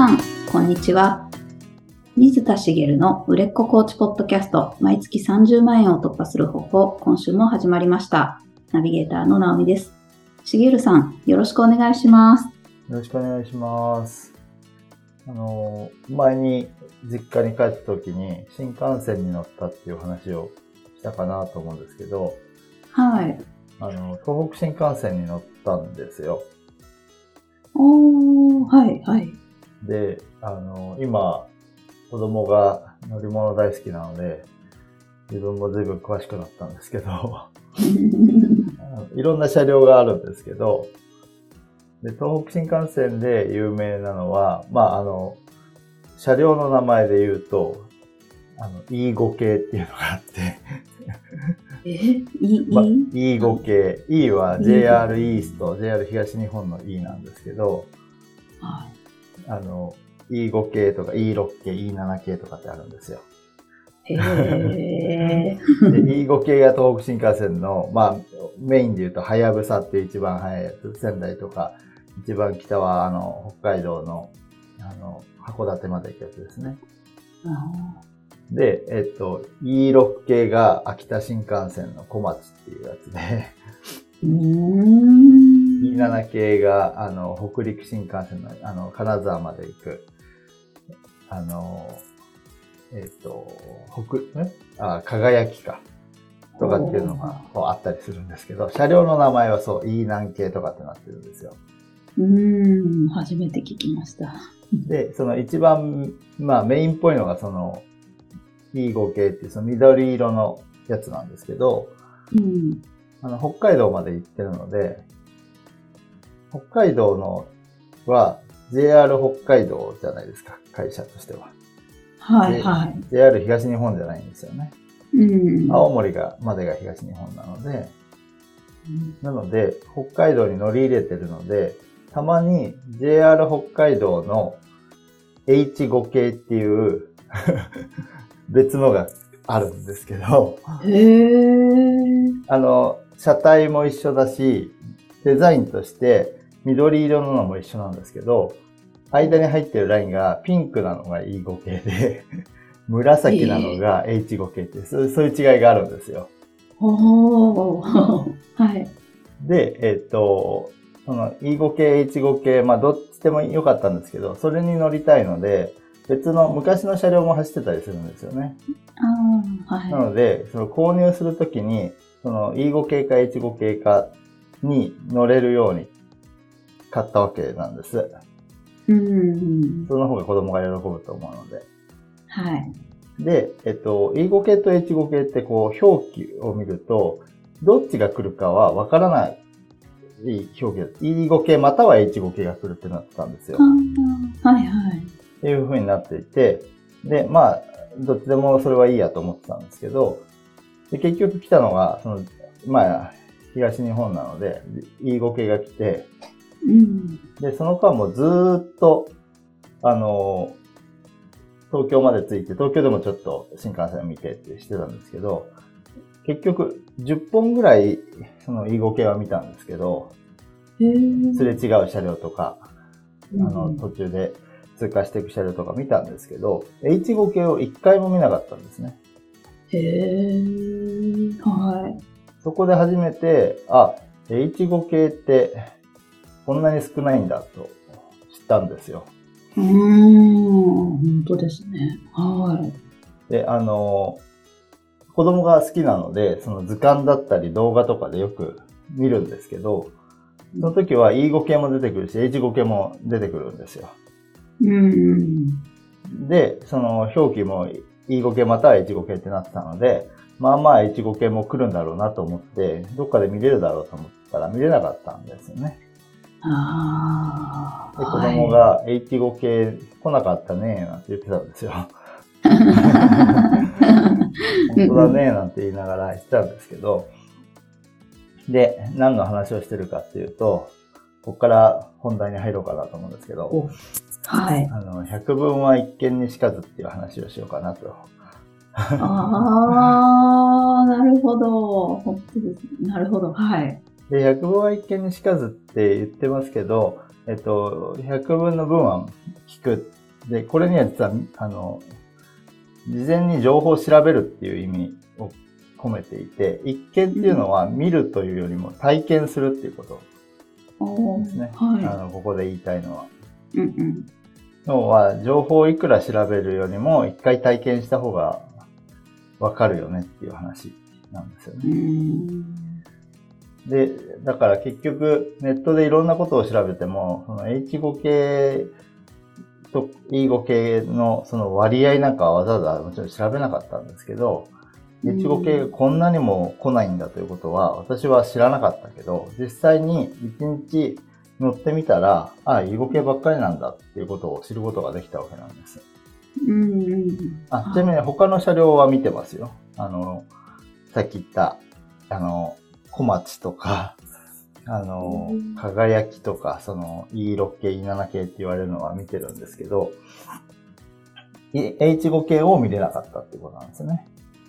さん、こんにちは。水田茂の売れっ子コーチポッドキャスト、毎月30万円を突破する方法、今週も始まりました。ナビゲーターの直美です。茂さん、よろしくお願いします。よろしくお願いします。あの、前に実家に帰った時に新幹線に乗ったっていう話をしたかなと思うんですけど、はい。あの、東北新幹線に乗ったんですよ。おー、はい、はい。で、あの、今、子供が乗り物大好きなので、自分も随分詳しくなったんですけど、いろんな車両があるんですけど、で、東北新幹線で有名なのは、まあ、あの、車両の名前で言うと、あの、E5 系っていうのがあって、え、いい、まあ、いい E5 系、E は JR イースト、JR 東日本の E なんですけど、はい。あの、E5 系とか E6 系、E7 系とかってあるんですよ。へー。で、E5 系が東北新幹線の、まあ、メインで言うと、はやぶさって一番早いやつ、仙台とか、一番北は、あの、北海道の、あの、函館まで行くやつですね。あで、えっと、E6 系が秋田新幹線の小町っていうやつで、ーうーん。E7 系が、あの、北陸新幹線の、あの、金沢まで行く、あの、えっと、北、ねあ、輝きか。とかっていうのがこうあったりするんですけど、車両の名前はそう、E 南系とかってなってるんですよ。うーん、初めて聞きました。で、その一番、まあメインっぽいのがその E5 系っていうその緑色のやつなんですけど、うん。あの、北海道まで行ってるので、北海道のは JR 北海道じゃないですか、会社としては。はい、ではい。JR 東日本じゃないんですよね。うん。青森が、までが東日本なので、なので、北海道に乗り入れてるので、たまに JR 北海道の H5 系っていう 別のがあるんですけど。あの、車体も一緒だし、デザインとして緑色ののも一緒なんですけど、間に入ってるラインがピンクなのが E5 系で、紫なのが H5 系って、そうそういう違いがあるんですよ。おー。はい。で、えっ、と、その E5 系、H5 系、まあどっちでも良かったんですけど、それに乗りたいので、別の昔の車両も走ってたりするんですよね。ああ、なはので、その購入するときに、その E5 系か H5 系かに乗れるように買ったわけなんです。い。うん。その方が子供が喜ぶと思うので。はい。で、えっと、E5 系と H5 系ってこう表記を見ると、どっちが来るかはわからない表記です。E5 系または H5 系が来るってなってたんですよ。はい、はい。っていう風になっていて、で、まあ、どっちでもそれはいいやと思ってたんですけど、で結局来たのが、その、まあ、東日本なので、E5 系が来て、うん。で、その間もずーっと、あの、東京まで着いて、東京でもちょっと新幹線を見てってしてたんですけど、結局10本ぐらいその E5 系は見たんですけど、すれ違う車両とか、あの、途中で通過していく車両とか見たんですけど、H5 系を一回も見なかったんですね。へえ、はい。そこで初めて、あ、H5 系ってこんなに少ないんだと知ったんですよ。うーん、本当ですね。はい。で、あの、子供が好きなので、その図鑑だったり動画とかでよく見るんですけど、その時は E5 系も出てくるし、H5 系も出てくるんですよ。うん。で、その表記も E5 系または H5 系ってなってたので、まあまあ H5 系も来るんだろうなと思って、どっかで見れるだろうと思ったら見れなかったんですよね。ああ。で、子供が H5 系来なかったねなんて言ってたんですよ。本当だねなんて言いながら言ってたんですけど、で、何の話をしてるかっていうと、ここから本題に入ろうかなと思うんですけど、おはい。あの、百聞は一見にしかずっていう話をしようかなと。ああ、なるほど。なるほど。はい。で、百聞は一見にしかずって言ってますけど、えっと、100分の分は聞く。で、これには実は、あの、事前に情報を調べるっていう意味を込めていて、一見っていうのは見るというよりも体験するっていうことですね。はい、あのここで言いたいのは。うんうん要は、情報をいくら調べるよりも、一回体験した方がわかるよねっていう話なんですよね。で、だから結局、ネットでいろんなことを調べても、その H5 系と E5 系のその割合なんかはわざわざもちろん調べなかったんですけど、H5 系がこんなにも来ないんだということは、私は知らなかったけど、実際に1日乗ってみたら、ああ、E5 系ばっかりなんだっていうことを知ることができたわけなんです。うんあちなみに他の車両は見てますよ。あの、さっき言った、あの、小町とか、あの、輝きとか、その E6 系、E7 系って言われるのは見てるんですけど、H5 系を見れなかったってことなんですよね。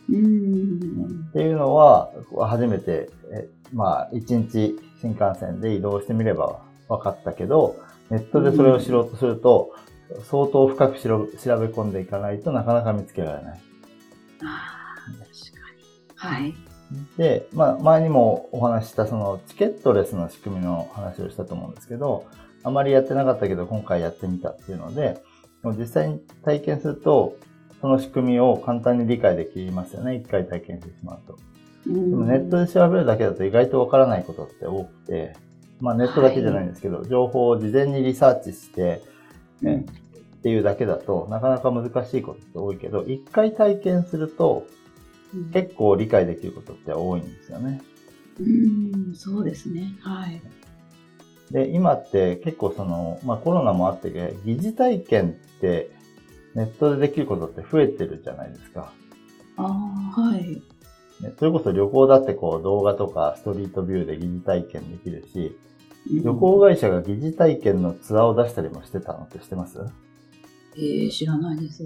うんっていうのは、初めて、えまあ、一日新幹線で移動してみれば分かったけど、ネットでそれを知ろうとすると、相当深く調べ込んでいかないとなかなか見つけられない。ああ、確かに。はい。で、まあ、前にもお話ししたそのチケットレスの仕組みの話をしたと思うんですけど、あまりやってなかったけど今回やってみたっていうので、実際に体験すると、その仕組みを簡単に理解できますよね。一回体験してしまうと。でもネットで調べるだけだと意外とわからないことって多くて、まあネットだけじゃないんですけど、はい、情報を事前にリサーチして、ね、っていうだけだとなかなか難しいことって多いけど、一回体験すると結構理解できることって多いんですよね。うん、そうですね。はい。で、今って結構その、まあコロナもあって疑似体験ってネットでできることって増えてるじゃないですか。ああ、はい。ね、それこそ旅行だってこう動画とかストリートビューで疑似体験できるし、旅行会社が疑似体験のツアーを出したりもしてたのって知ってます？えー、知らないです。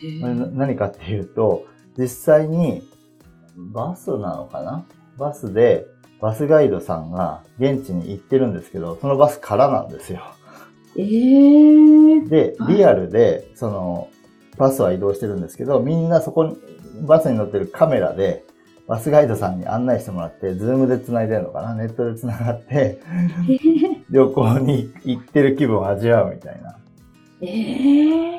えー、何かっていうと、実際にバスなのかな？バスでバスガイドさんが現地に行ってるんですけど、そのバスからなんですよ。えー、で、リアルで、その、バスは移動してるんですけど、みんなそこに、バスに乗ってるカメラで、バスガイドさんに案内してもらって、 Zoom で繋いでるのかな？ネットで繋がって、旅行に行ってる気分を味わうみたいな。ええー、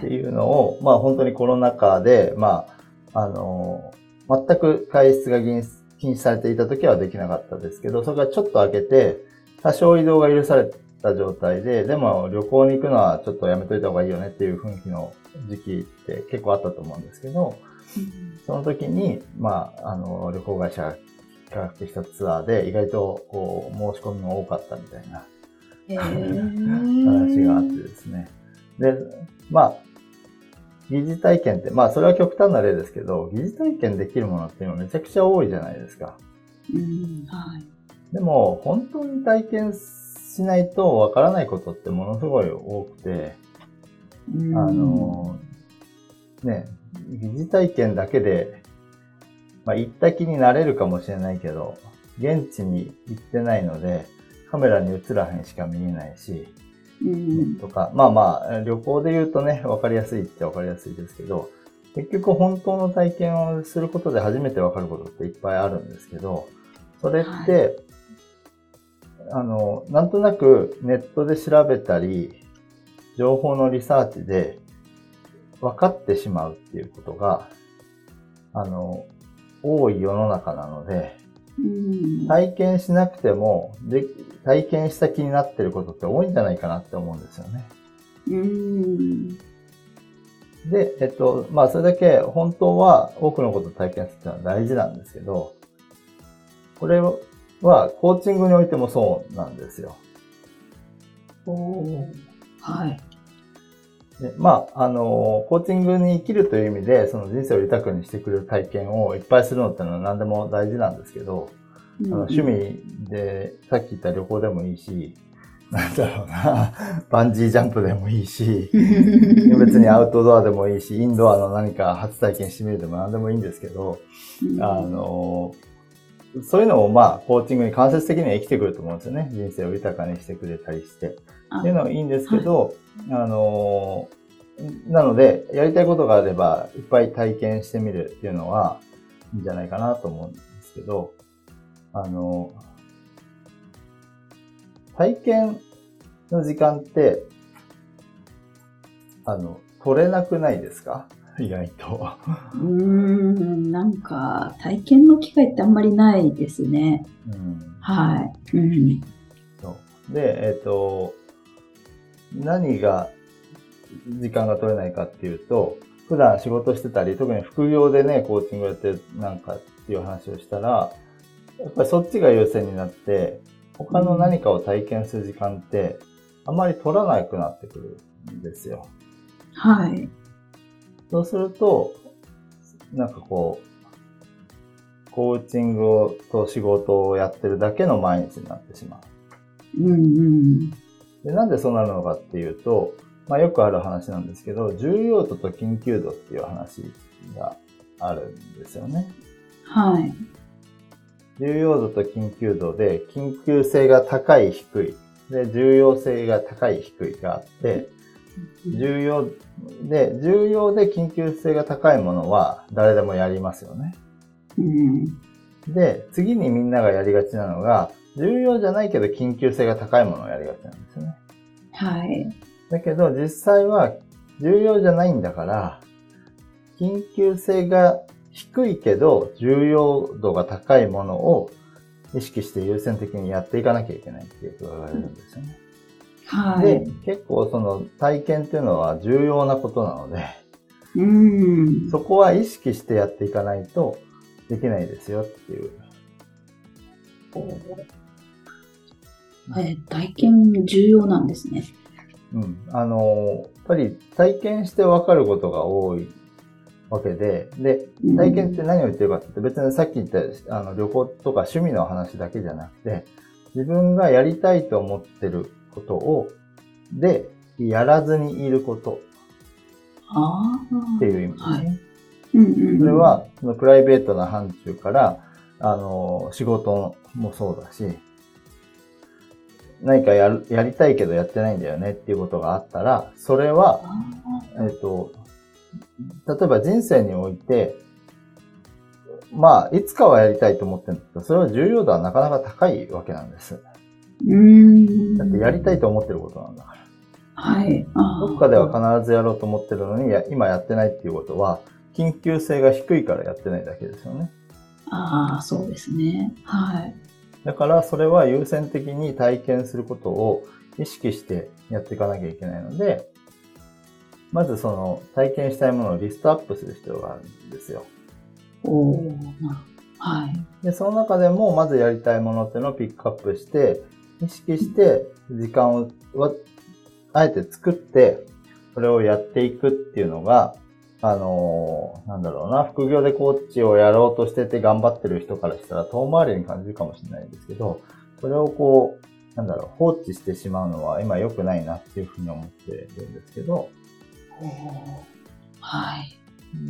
っていうのを、まあ本当にコロナ禍で、まあ、あの、全く外出が禁止されていた時はできなかったですけど、それからちょっと開けて、多少移動が許された状態で、でも旅行に行くのはちょっとやめといた方がいいよねっていう雰囲気の時期って結構あったと思うんですけど、その時に、まあ、あの、旅行会社が企画したツアーで意外とこう申し込みも多かったみたいな話があってですね。で、まあ、疑似体験って、まあそれは極端な例ですけど、疑似体験できるものっていうのめちゃくちゃ多いじゃないですか。うん。はい、でも、本当に体験しないとわからないことってものすごい多くて、あの、ね、疑似体験だけで、まあ、行った気になれるかもしれないけど、現地に行ってないので、カメラに映らへんしか見えないし、うん、とか、まあまあ、旅行で言うとね、わかりやすいってわかりやすいですけど、結局本当の体験をすることで初めてわかることっていっぱいあるんですけど、それって、はい、あの、なんとなくネットで調べたり、情報のリサーチで分かってしまうっていうことが、あの、多い世の中なので、体験しなくてもで、体験した気になってることって多いんじゃないかなって思うんですよね。で、えっと、まあ、それだけ本当は多くのことを体験するってのは大事なんですけど、これはコーチングにおいてもそうなんですよ。おはい。でまあ、あの、コーチングに生きるという意味で、その人生を豊かにしてくれる体験をいっぱいするのってのは何でも大事なんですけど、うん、あの趣味で、さっき言った旅行でもいいし、なんだろうな、バンジージャンプでもいいし、別にアウトドアでもいいし、インドアの何か初体験してみるでも何でもいいんですけど、うん、あの、そういうのもまあ、コーチングに間接的には生きてくると思うんですよね。人生を豊かにしてくれたりして。っていうのはいいんですけど、はい、あのなので、やりたいことがあれば、いっぱい体験してみるっていうのは、いいんじゃないかなと思うんですけど、あの、体験の時間って、あの、取れなくないですか？意外と。うーん、なんか、体験の機会ってあんまりないですね。うん、はい。うん、そうで、えっ、ー、と、何が時間が取れないかっていうと、普段仕事してたり、特に副業でね、コーチングやってなんかっていう話をしたら、やっぱりそっちが優先になって、他の何かを体験する時間って、あまり取らなくなってくるんですよ。はい。そうすると、なんかこう、コーチングと仕事をやってるだけの毎日になってしまう。うんうん。でなんでそうなるのかっていうと、まあよくある話なんですけど、重要度と緊急度っていう話があるんですよね。はい。重要度と緊急度で、緊急性が高い低い、で、重要性が高い低いがあって、重要で、重要で緊急性が高いものは誰でもやりますよね。うん、で、次にみんながやりがちなのが、重要じゃないけど緊急性が高いものをやりがちなんですよね。はい。だけど実際は重要じゃないんだから、緊急性が低いけど重要度が高いものを意識して優先的にやっていかなきゃいけないっていうことが言われるんですよね。はい。で、結構その体験っていうのは重要なことなので、うん。そこは意識してやっていかないとできないですよっていう。えー、体験重要なんですね。うん。あの、やっぱり体験してわかることが多いわけで、で、体験って何を言ってるかって別にさっき言ったあの旅行とか趣味の話だけじゃなくて、自分がやりたいと思ってることを、で、やらずにいること。っていう意味ですね。それは、そのプライベートな範疇から、あの、仕事もそうだし、何かやるやりたいけどやってないんだよねっていうことがあったら、それは、えっ、と、例えば人生において、まあ、いつかはやりたいと思ってるんだけど、それは重要度はなかなか高いわけなんです。うんだってやりたいと思ってることなんだから。はい。どっかでは必ずやろうと思ってるのに、今やってないっていうことは、緊急性が低いからやってないだけですよね。ああ、そうですね。はい。だからそれは優先的に体験することを意識してやっていかなきゃいけないので、まずその体験したいものをリストアップする必要があるんですよ。おはい。で、その中でもまずやりたいものっていうのをピックアップして、意識して時間をあえて作って、それをやっていくっていうのが、あのー、なんだろうな、副業でコーチをやろうとしてて頑張ってる人からしたら遠回りに感じるかもしれないんですけど、それをこう、なんだろう、放置してしまうのは今良くないなっていうふうに思ってるんですけど、はい。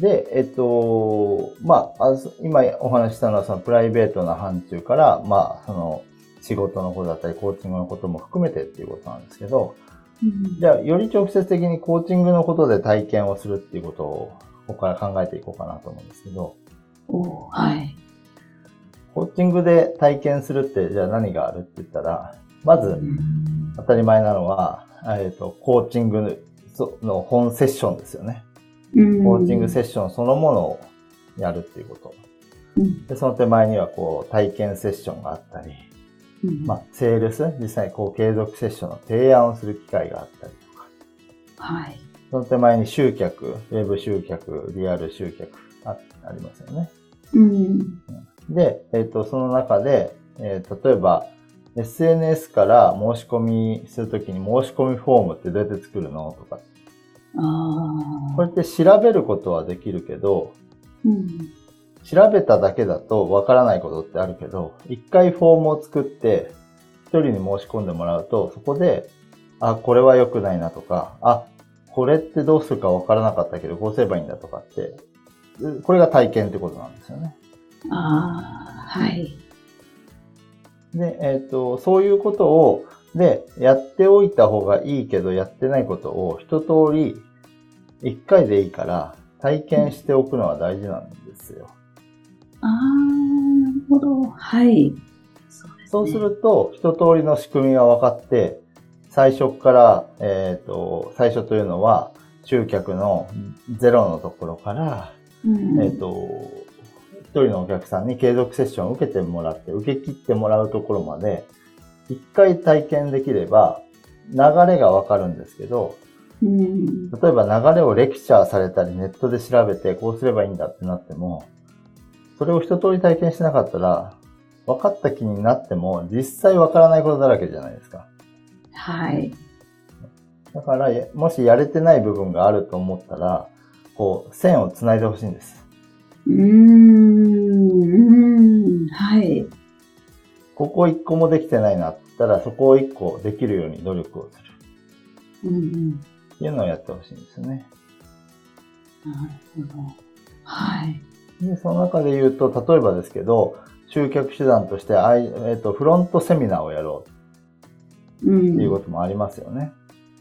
で、えっと、まあ、今お話したのはそのプライベートな範疇から、まあ、その仕事のことだったり、コーチングのことも含めてっていうことなんですけど、じゃあ、より直接的にコーチングのことで体験をするっていうことを、ここから考えていこうかなと思うんですけど。おはい。コーチングで体験するって、じゃあ何があるって言ったら、まず、当たり前なのは、えっ、ー、と、コーチングの本セッションですよね。コーチングセッションそのものをやるっていうこと。でその手前には、こう、体験セッションがあったり、まあ、セールス、実際こう継続セッションの提案をする機会があったりとか。はい。その手前に集客、ウェブ集客、リアル集客あありますよね。うん。で、えっ、ー、と、その中で、えー、例えば、SNS から申し込みするときに申し込みフォームってどうやって作るのとか。あこれって調べることはできるけど、うん、調べただけだとわからないことってあるけど、一回フォームを作って、一人に申し込んでもらうと、そこで、あ、これは良くないなとか、あ、これってどうするかわからなかったけど、こうすればいいんだとかって、これが体験ってことなんですよね。ああ、はい。で、えっ、と、そういうことを、で、やっておいた方がいいけど、やってないことを一通り、一回でいいから、体験しておくのは大事なんですよ。ああ、なるほど。はい。そうですね。そうすると、一通りの仕組みが分かって、最初から、えっ、と、最初というのは、集客のゼロのところから、うん、えっ、と、一人のお客さんに継続セッションを受けてもらって、受け切ってもらうところまで、一回体験できれば、流れがわかるんですけど、うん。例えば流れをレクチャーされたり、ネットで調べて、こうすればいいんだってなっても、それを一通り体験しなかったら、分かった気になっても、実際分からないことだらけじゃないですか。はい。だから、もしやれてない部分があると思ったら、こう、線を繋いでほしいんです。うーん。はい。ここ一個もできてないなったら、そこを一個できるように努力をする。うんうん。っていうのをやってほしいんですね。なるほど。はい。で、その中で言うと、例えばですけど、集客手段として、あいえっと、フロントセミナーをやろう。うっていうんこともありますよね。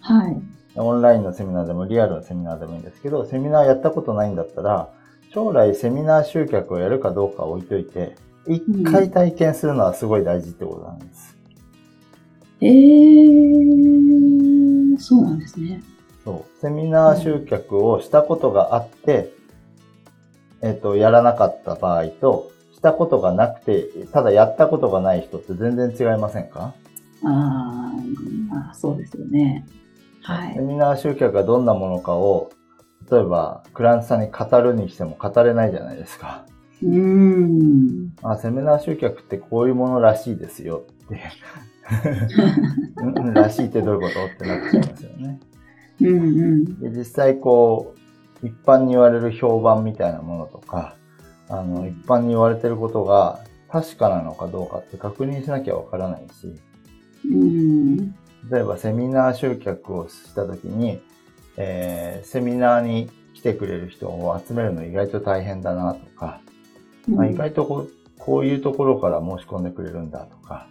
はい。オンラインのセミナーでもリアルのセミナーでもいいんですけど、セミナーやったことないんだったら、将来セミナー集客をやるかどうかは置いといて、一回体験するのはすごい大事ってことなんです。えー、そうなんですね。そう。セミナー集客をしたことがあって、えっ、と、やらなかった場合と、したことがなくて、ただやったことがない人って全然違いませんか？あーあ、そうですよね。はいセ。ミナー集客がどんなものかを、例えば、クライアントさんに語るにしても語れないじゃないですか。うーん。あ、セミナー集客ってこういうものらしいですよって。らしいってどういうこと？ってなっちゃいますよね。うんうん。で実際こう、一般に言われる評判みたいなものとか、あの、一般に言われてることが確かなのかどうかって確認しなきゃわからないし、うん。例えばセミナー集客をしたときに、えーセミナーに来てくれる人を集めるの意外と大変だなとか、まあ、意外とこうこういうところから申し込んでくれるんだとか、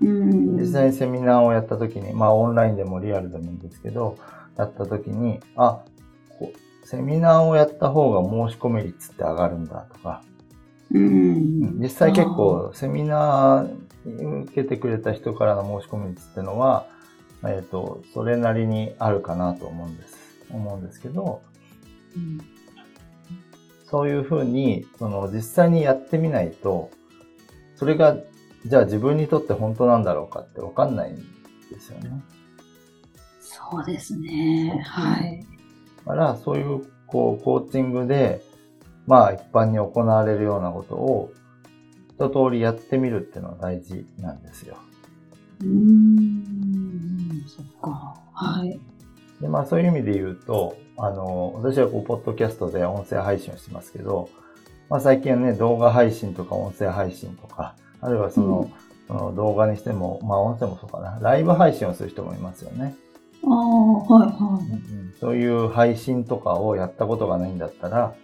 うん。実際にセミナーをやったときに、まあオンラインでもリアルでもいいんですけど、やったときに、あ、こセミナーをやった方が申し込み率って上がるんだとか、うん。実際結構セミナー受けてくれた人からの申し込み率ってのは、えっ、と、それなりにあるかなと思うんです。思うんですけど、うんそういうふうに、その実際にやってみないと、それが、じゃあ自分にとって本当なんだろうかってわかんないんですよね。そうですね。はい。だから、そういう、こう、コーチングで、まあ、一般に行われるようなことを、一通りやってみるっていうのは大事なんですよ。うーん。そっか。はい。で、まあ、そういう意味で言うと、あの、私はこう、ポッドキャストで音声配信をしてますけど、まあ、最近はね、動画配信とか音声配信とか、あるいはその、その動画にしても、まあ、音声もそうかな、ライブ配信をする人もいますよね。ああ、はいはそういう配信とかをやったことがないんだったら、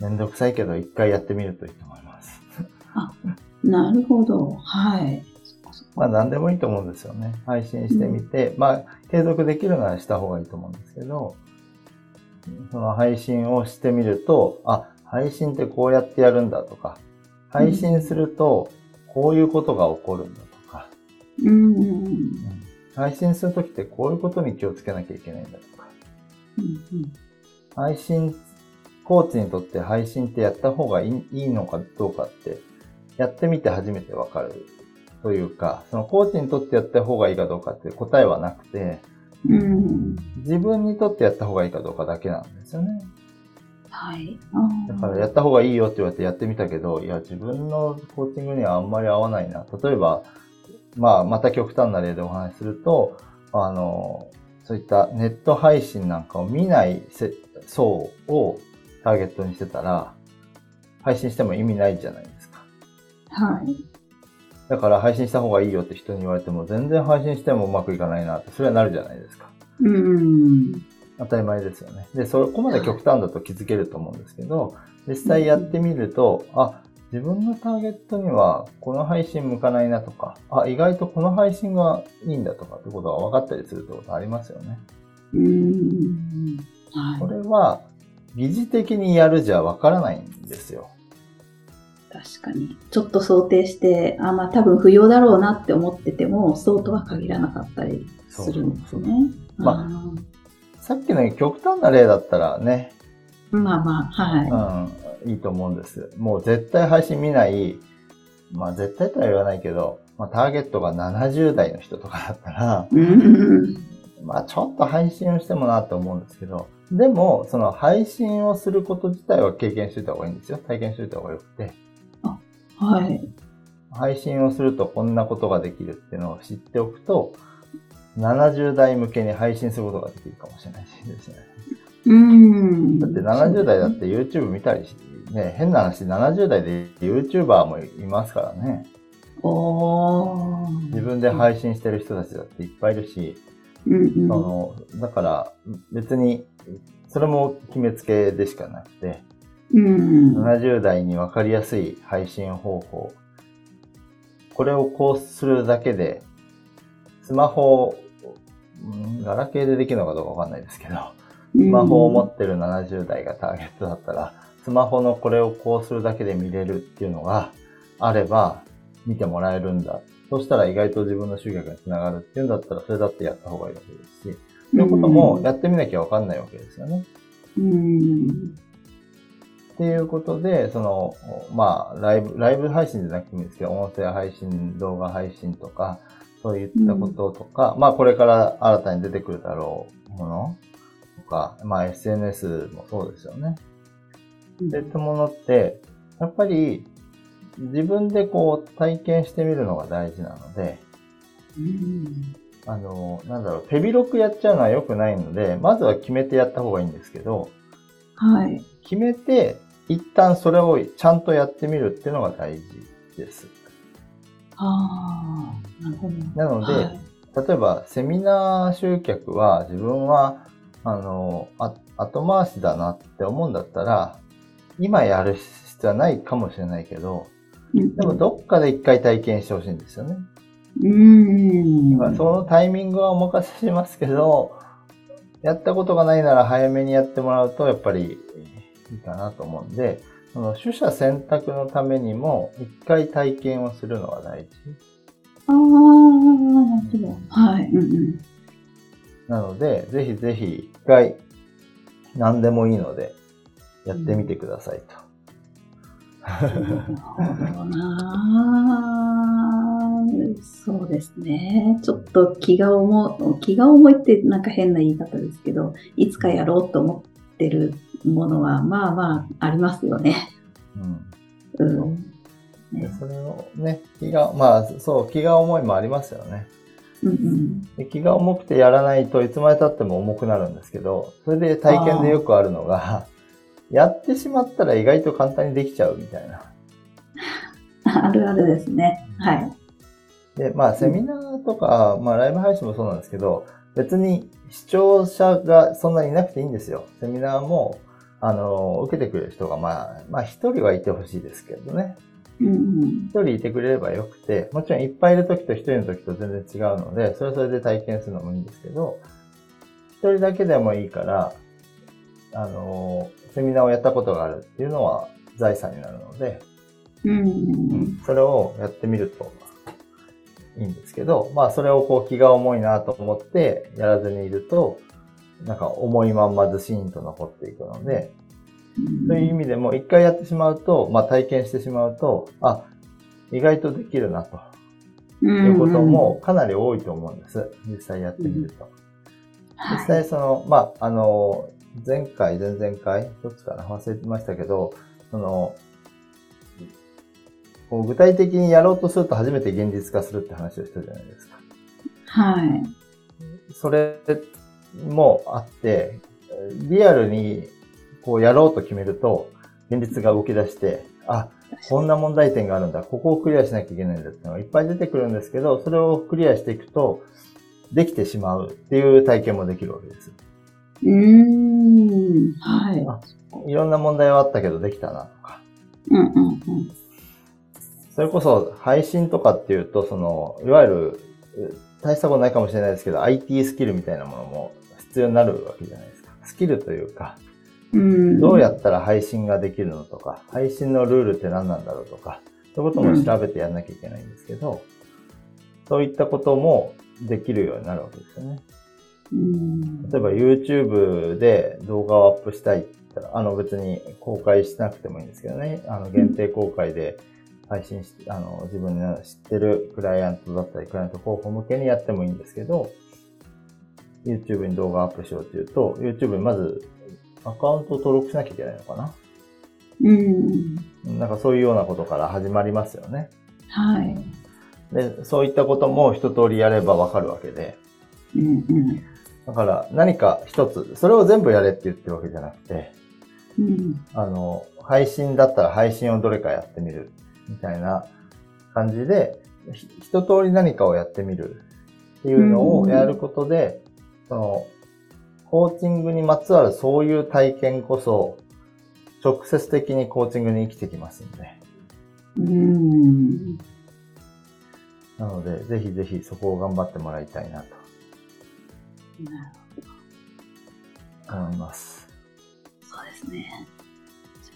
めんどくさいけど一回やってみるといいと思います。い。なるほど。はい。まあ何でもいいと思うんですよね。配信してみて、まあ継続できるならした方がいいと思うんですけど、その配信をしてみると、あ、配信ってこうやってやるんだとか、配信するとこういうことが起こるんだとか、うんうんうん配信するときってこういうことに気をつけなきゃいけないんだとか、うん配信、コーチにとって配信ってやった方がいいいいのかどうかって、やってみて初めてわかるというか、そのコーチにとってやった方がいいかどうかって答えはなくて、うんうん。自分にとってやった方がいいかどうかだけなんですよね。はい。だからやった方がいいよって言われてやってみたけど、いや自分のコーチングにはあんまり合わないな。例えば、まあまた極端な例でお話しすると、あの、そういったネット配信なんかを見ないせ層をターゲットにしてたら、配信しても意味ないじゃないですか。はい。だから配信した方がいいよって人に言われても全然配信してもうまくいかないなって、それはなるじゃないですか。うん。当たり前ですよね。で、そこまで極端だと気づけると思うんですけど、実際やってみると、あ、自分のターゲットにはこの配信向かないなとか、あ、意外とこの配信がいいんだとかってことが分かったりするってことありますよね。うーん。はいこれは疑似的にやるじゃ分からないんですよ。確かに。ちょっと想定して、あ、まあ多分不要だろうなって思ってても、そうとは限らなかったりするんですね。まさっきの極端な例だったらね、あまあまあ、はうん、いいと思うんです。もう絶対配信見ない、まあ絶対とは言わないけど、まあターゲットが70代の人とかだったら。まあちょっと配信をしてもなと思うんですけど、でも、その配信をすること自体は経験しておいた方がいいんですよ。体験しておいた方がよくて。はい。配信をするとこんなことができるっていうのを知っておくと、70代向けに配信することができるかもしれないですね。うん。だって70代だって YouTube 見たりし、ね、変な話、70代で YouTuber もいますからね。おー自分で配信してる人たちだっていっぱいいるし、うんうん。その、だから別に、それも決めつけでしかなくて、うん。70代に分かりやすい配信方法。これをこうするだけで、スマホ、うんガラケーでできるのかどうかわかんないですけど、スマホを持ってる70代がターゲットだったら、スマホのこれをこうするだけで見れるっていうのがあれば、見てもらえるんだ。そしたら意外と自分の集客につながるっていうんだったら、それだってやった方がいいわけですし、そういうこともやってみなきゃわかんないわけですよね。うん。っていうことで、その、まあ、ライブ、ライブ配信じゃなくてもいいんですけど、音声配信、動画配信とか、そういったこととか、まあ、これから新たに出てくるだろうものとか、まあ、SNS もそうですよね。そういったものって、やっぱり、自分でこう、体験してみるのが大事なので、うん。あの、なんだろう、手広くやっちゃうのは良くないので、まずは決めてやった方がいいんですけど、はい。決めて、一旦それをちゃんとやってみるっていうのが大事です。ああ、なるほど。なので、はい例えばセミナー集客は自分は、あの、あ後回しだなって思うんだったら、今やる必要はないかもしれないけど、うんでもどっかで一回体験してほしいんですよね。うん。だからそのタイミングはお任せしますけど、やったことがないなら早めにやってもらうとやっぱりいいかなと思うんで、その取捨選択のためにも一回体験をするのが大事。ああ、なるほど。はい。うんうん。なので、ぜひぜひ一回何でもいいのでやってみてくださいと。なるほどなそうですね。ちょっと気が重い、気が重いってなんか変な言い方ですけど、いつかやろうと思ってるものは、まあまあありますよね。うんうん。でねそれをね、気が、まあそう、気が重いもありますよね。うんうん。で気が重くてやらないといつまで経っても重くなるんですけど、それで体験でよくあるのが、やってしまったら意外と簡単にできちゃうみたいな。あるあるですね。はい。で、まあセミナーとか、まあライブ配信もそうなんですけど、別に視聴者がそんなにいなくていいんですよ。セミナーも、あの、受けてくれる人が、まあ、まあ一人はいてほしいですけどね。うんうん。一人いてくれればよくて、もちろんいっぱいいる時と一人の時と全然違うので、それはそれで体験するのもいいんですけど、一人だけでもいいから、あの、セミナーをやったことがあるっていうのは財産になるので、うんうんそれをやってみるといいんですけど、まあそれをこう気が重いなと思ってやらずにいると、なんか重いまんまずしーんと残っていくので、うん。そういう意味でも一回やってしまうと、まあ体験してしまうと、あ、意外とできるなとということもかなり多いと思うんです。実際やってみると。実はい。際その、まあ、あの、前回、前々回、どっちかな？忘れてましたけど、その、こう具体的にやろうとすると初めて現実化するって話をしたじゃないですか。はい。それもあって、リアルにこうやろうと決めると、現実が動き出して、あ、こんな問題点があるんだ、ここをクリアしなきゃいけないんだっていうのがいっぱい出てくるんですけど、それをクリアしていくと、できてしまうっていう体験もできるわけです。うーん。はい。あいろんな問題はあったけどできたなとか。うんうんうん。それこそ配信とかっていうと、その、いわゆる、大したことないかもしれないですけど、IT スキルみたいなものも必要になるわけじゃないですか。スキルというか、うん。どうやったら配信ができるのとか、配信のルールって何なんだろうとか、そういうことも調べてやんなきゃいけないんですけど、そういったこともできるようになるわけですよね。うん。例えば YouTube で動画をアップしたいって言ったら、あの別に公開しなくてもいいんですけどね、あの限定公開で配信して、あの自分の知ってるクライアントだったり、クライアント候補向けにやってもいいんですけど、YouTube に動画アップしようっていうと、YouTube にまずアカウントを登録しなきゃいけないのかなうん。なんかそういうようなことから始まりますよね。はい。で、そういったことも一通りやればわかるわけで。うんうん。だから何か一つ、それを全部やれって言ってるわけじゃなくて、うん。あの、配信だったら配信をどれかやってみるみたいな感じで、ひ一通り何かをやってみるっていうのをやることで、その、コーチングにまつわるそういう体験こそ、直接的にコーチングに生きてきますんで。うん。なので、ぜひぜひそこを頑張ってもらいたいなとなる思います。そうですね。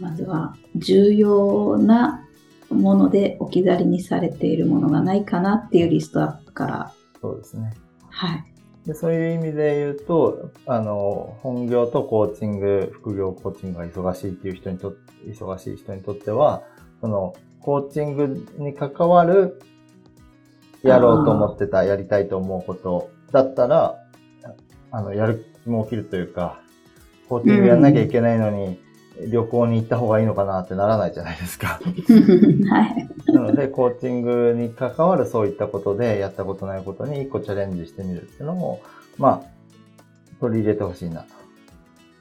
まずは、重要なもので置き去りにされているものがないかなっていうリストアップから、そうですね。はい。でそういう意味で言うと、あの、本業とコーチング、副業コーチングが忙しいっていう人にとって、忙しい人にとっては、その、コーチングに関わる、やろうと思ってた、やりたいと思うことだったら、あの、やる気も起きるというか、コーチングやんなきゃいけないのに、旅行に行った方がいいのかなってならないじゃないですか。はい。なので、コーチングに関わるそういったことで、やったことないことに一個チャレンジしてみるっていうのも、まあ、取り入れてほしいなと、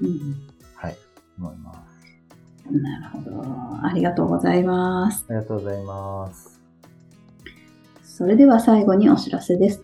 うんはい、思います。なるほど。ありがとうございます。ありがとうございます。それでは最後にお知らせです。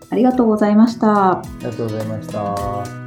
ありがとうございました。ありがとうございました。